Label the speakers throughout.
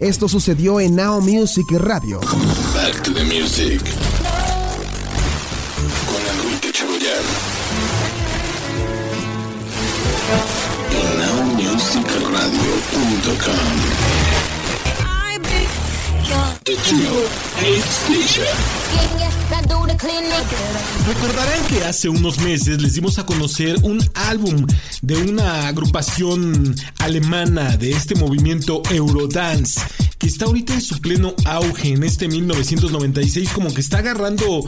Speaker 1: Esto sucedió en Now Music Radio.
Speaker 2: Back to the music. Con Enrique Chagoyán. En nowmusicradio.com.
Speaker 3: Recordarán que hace unos meses les dimos a conocer un álbum de una agrupación alemana de este movimiento Eurodance que está ahorita en su pleno auge en este 1996 como que está agarrando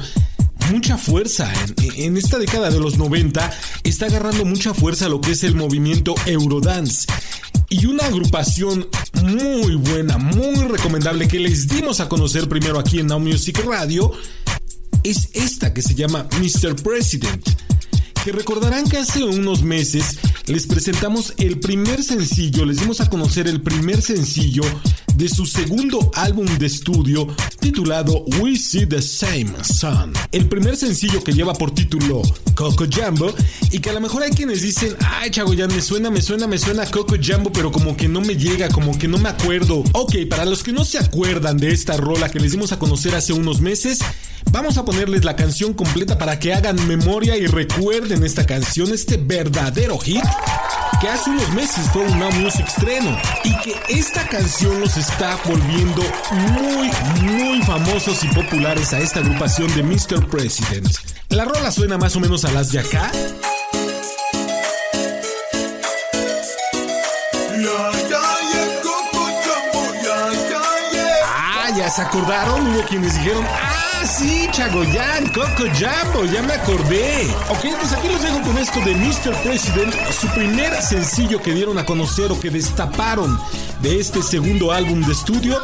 Speaker 3: mucha fuerza en, en, esta década de los 90 está agarrando mucha fuerza lo que es el movimiento Eurodance. Y una agrupación muy buena, recomendable que les dimos a conocer primero aquí en Now Music Radio es esta que se llama Mr. President. Que recordarán que hace unos meses les presentamos el primer sencillo, les dimos a conocer el primer sencillo de su segundo álbum de estudio titulado We See the Same Sun. El primer sencillo que lleva por título Coco Jumbo y que a lo mejor hay quienes dicen, ay Chagoyan, me suena, me suena, me suena Coco Jumbo, pero como que no me llega, como que no me acuerdo. Ok, para los que no se acuerdan de esta rola que les dimos a conocer hace unos meses, Vamos a ponerles la canción completa para que hagan memoria y recuerden esta canción, este verdadero hit que hace unos meses fue una música estreno y que esta canción los está volviendo muy, muy famosos y populares a esta agrupación de Mr. President. La rola suena más o menos a las de acá. Ah, ya se acordaron, hubo quienes dijeron, ah, sí, Chagoyan, Coco Jambo, ya me acordé. Ok, pues aquí los dejo con esto de Mr. President, su primer sencillo que dieron a conocer o que destaparon de este segundo álbum de estudio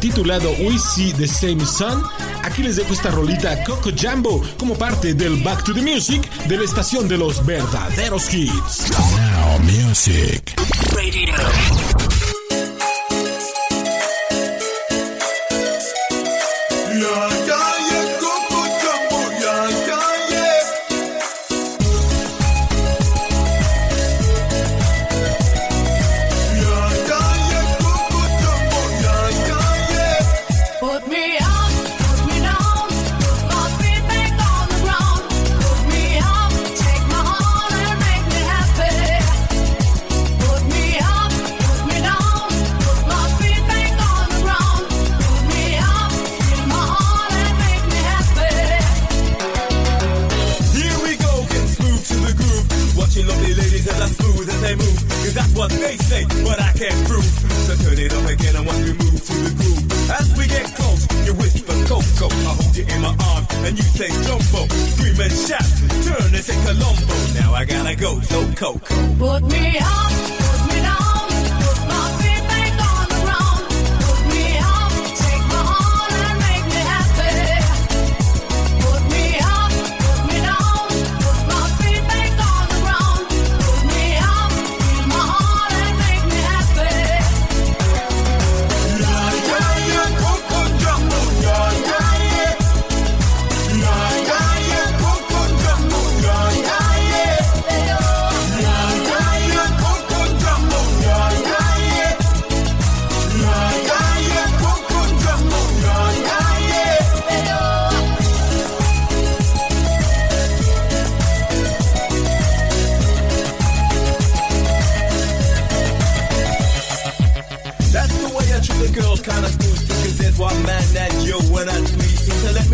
Speaker 3: titulado We See the Same Sun. Aquí les dejo esta rolita Coco Jambo como parte del Back to the Music de la estación de los verdaderos hits.
Speaker 2: Now Music
Speaker 4: Radio.
Speaker 5: And turn and say Colombo. Now I gotta go, so Coco.
Speaker 6: Put me up,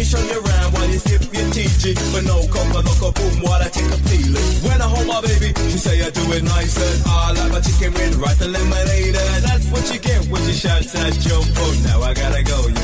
Speaker 5: show you around while you sip your. But no coca, loco, boom, while I take a peeling. When I hold my baby, she say I do it nice and all I like my chicken with rice and lemonade. That's what you get when you shout at Jumbo. Now I gotta go, yo,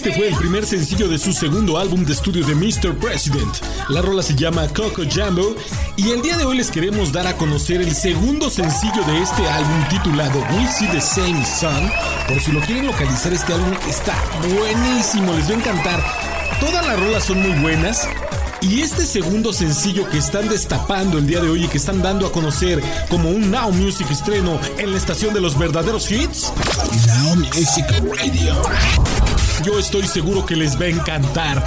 Speaker 3: Este fue el primer sencillo de su segundo álbum de estudio de Mr. President. La rola se llama Coco Jambo y el día de hoy les queremos dar a conocer el segundo sencillo de este álbum titulado We See the Same Sun. Por si lo quieren localizar, este álbum está buenísimo, les va a encantar. Todas las rolas son muy buenas. Y este segundo sencillo que están destapando el día de hoy y que están dando a conocer como un Now Music estreno en la estación de los verdaderos hits,
Speaker 2: Now Music Radio.
Speaker 3: Yo estoy seguro que les va a encantar.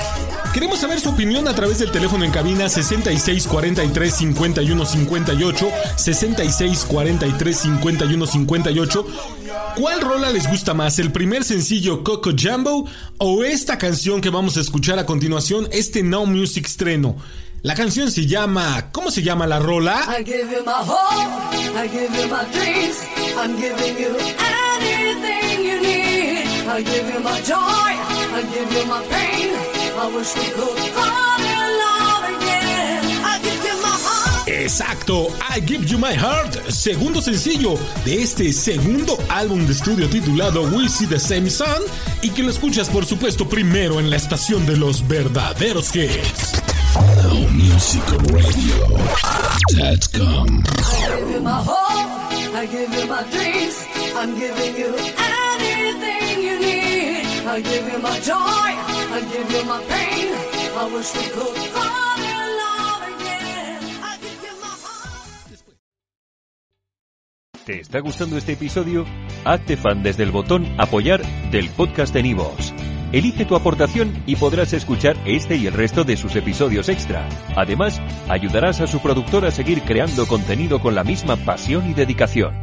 Speaker 3: Queremos saber su opinión a través del teléfono en cabina 66 43 51 58 66 43 51 58. ¿Cuál rola les gusta más? ¿El primer sencillo Coco Jumbo o esta canción que vamos a escuchar a continuación, este Now Music estreno? La canción se llama ¿Cómo se llama la rola?
Speaker 6: I give you my hope, I give you my dreams, I'm giving you. I give you my joy, I give you my pain. I wish we could fall in love again. I give you my heart.
Speaker 3: Exacto, I Give You My Heart, segundo sencillo de este segundo álbum de estudio titulado We See the Same Sun y que lo escuchas por supuesto primero en la estación de los verdaderos hits.
Speaker 2: Now Music Radio.com.
Speaker 6: I give you my hope, I give you my dreams, I'm giving you anything you need. I give you my joy, I give you my pain. I wish we could fall in. I give you my heart.
Speaker 4: ¿Te está gustando este episodio? Hazte fan desde el botón Apoyar del podcast de Nivos. Elige tu aportación y podrás escuchar este y el resto de sus episodios extra. Además, ayudarás a su productor a seguir creando contenido con la misma pasión y dedicación.